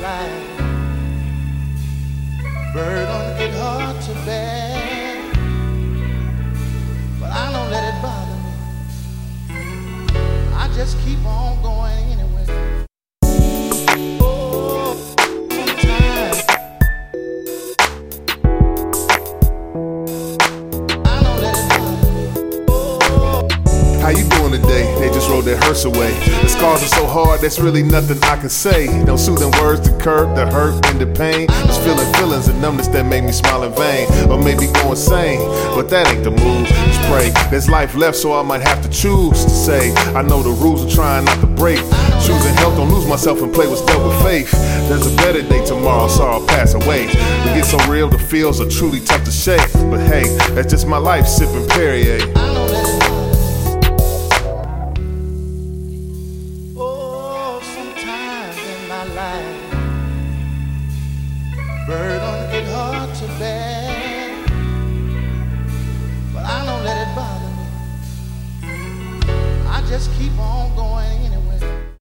life. Burden get hard to bear, but I don't let it bother me. I just keep on going They just rolled their hearse away. The scars are so hard, there's really nothing I can say. No soothing words to curb the hurt and the pain. Just feeling feelings and numbness that make me smile in vain. Or maybe go insane, but that ain't the move. Just pray. There's life left, so I might have to choose to say. I know the rules, I'm trying not to break. Choosing health, don't lose myself and play what's dealt with faith. There's a better day tomorrow, sorrow pass away. We get so real, the feels are truly tough to shake. But hey, that's just my life, sipping Perrier. Life, burden get hard to bear, but I don't let it bother me. I just keep on going.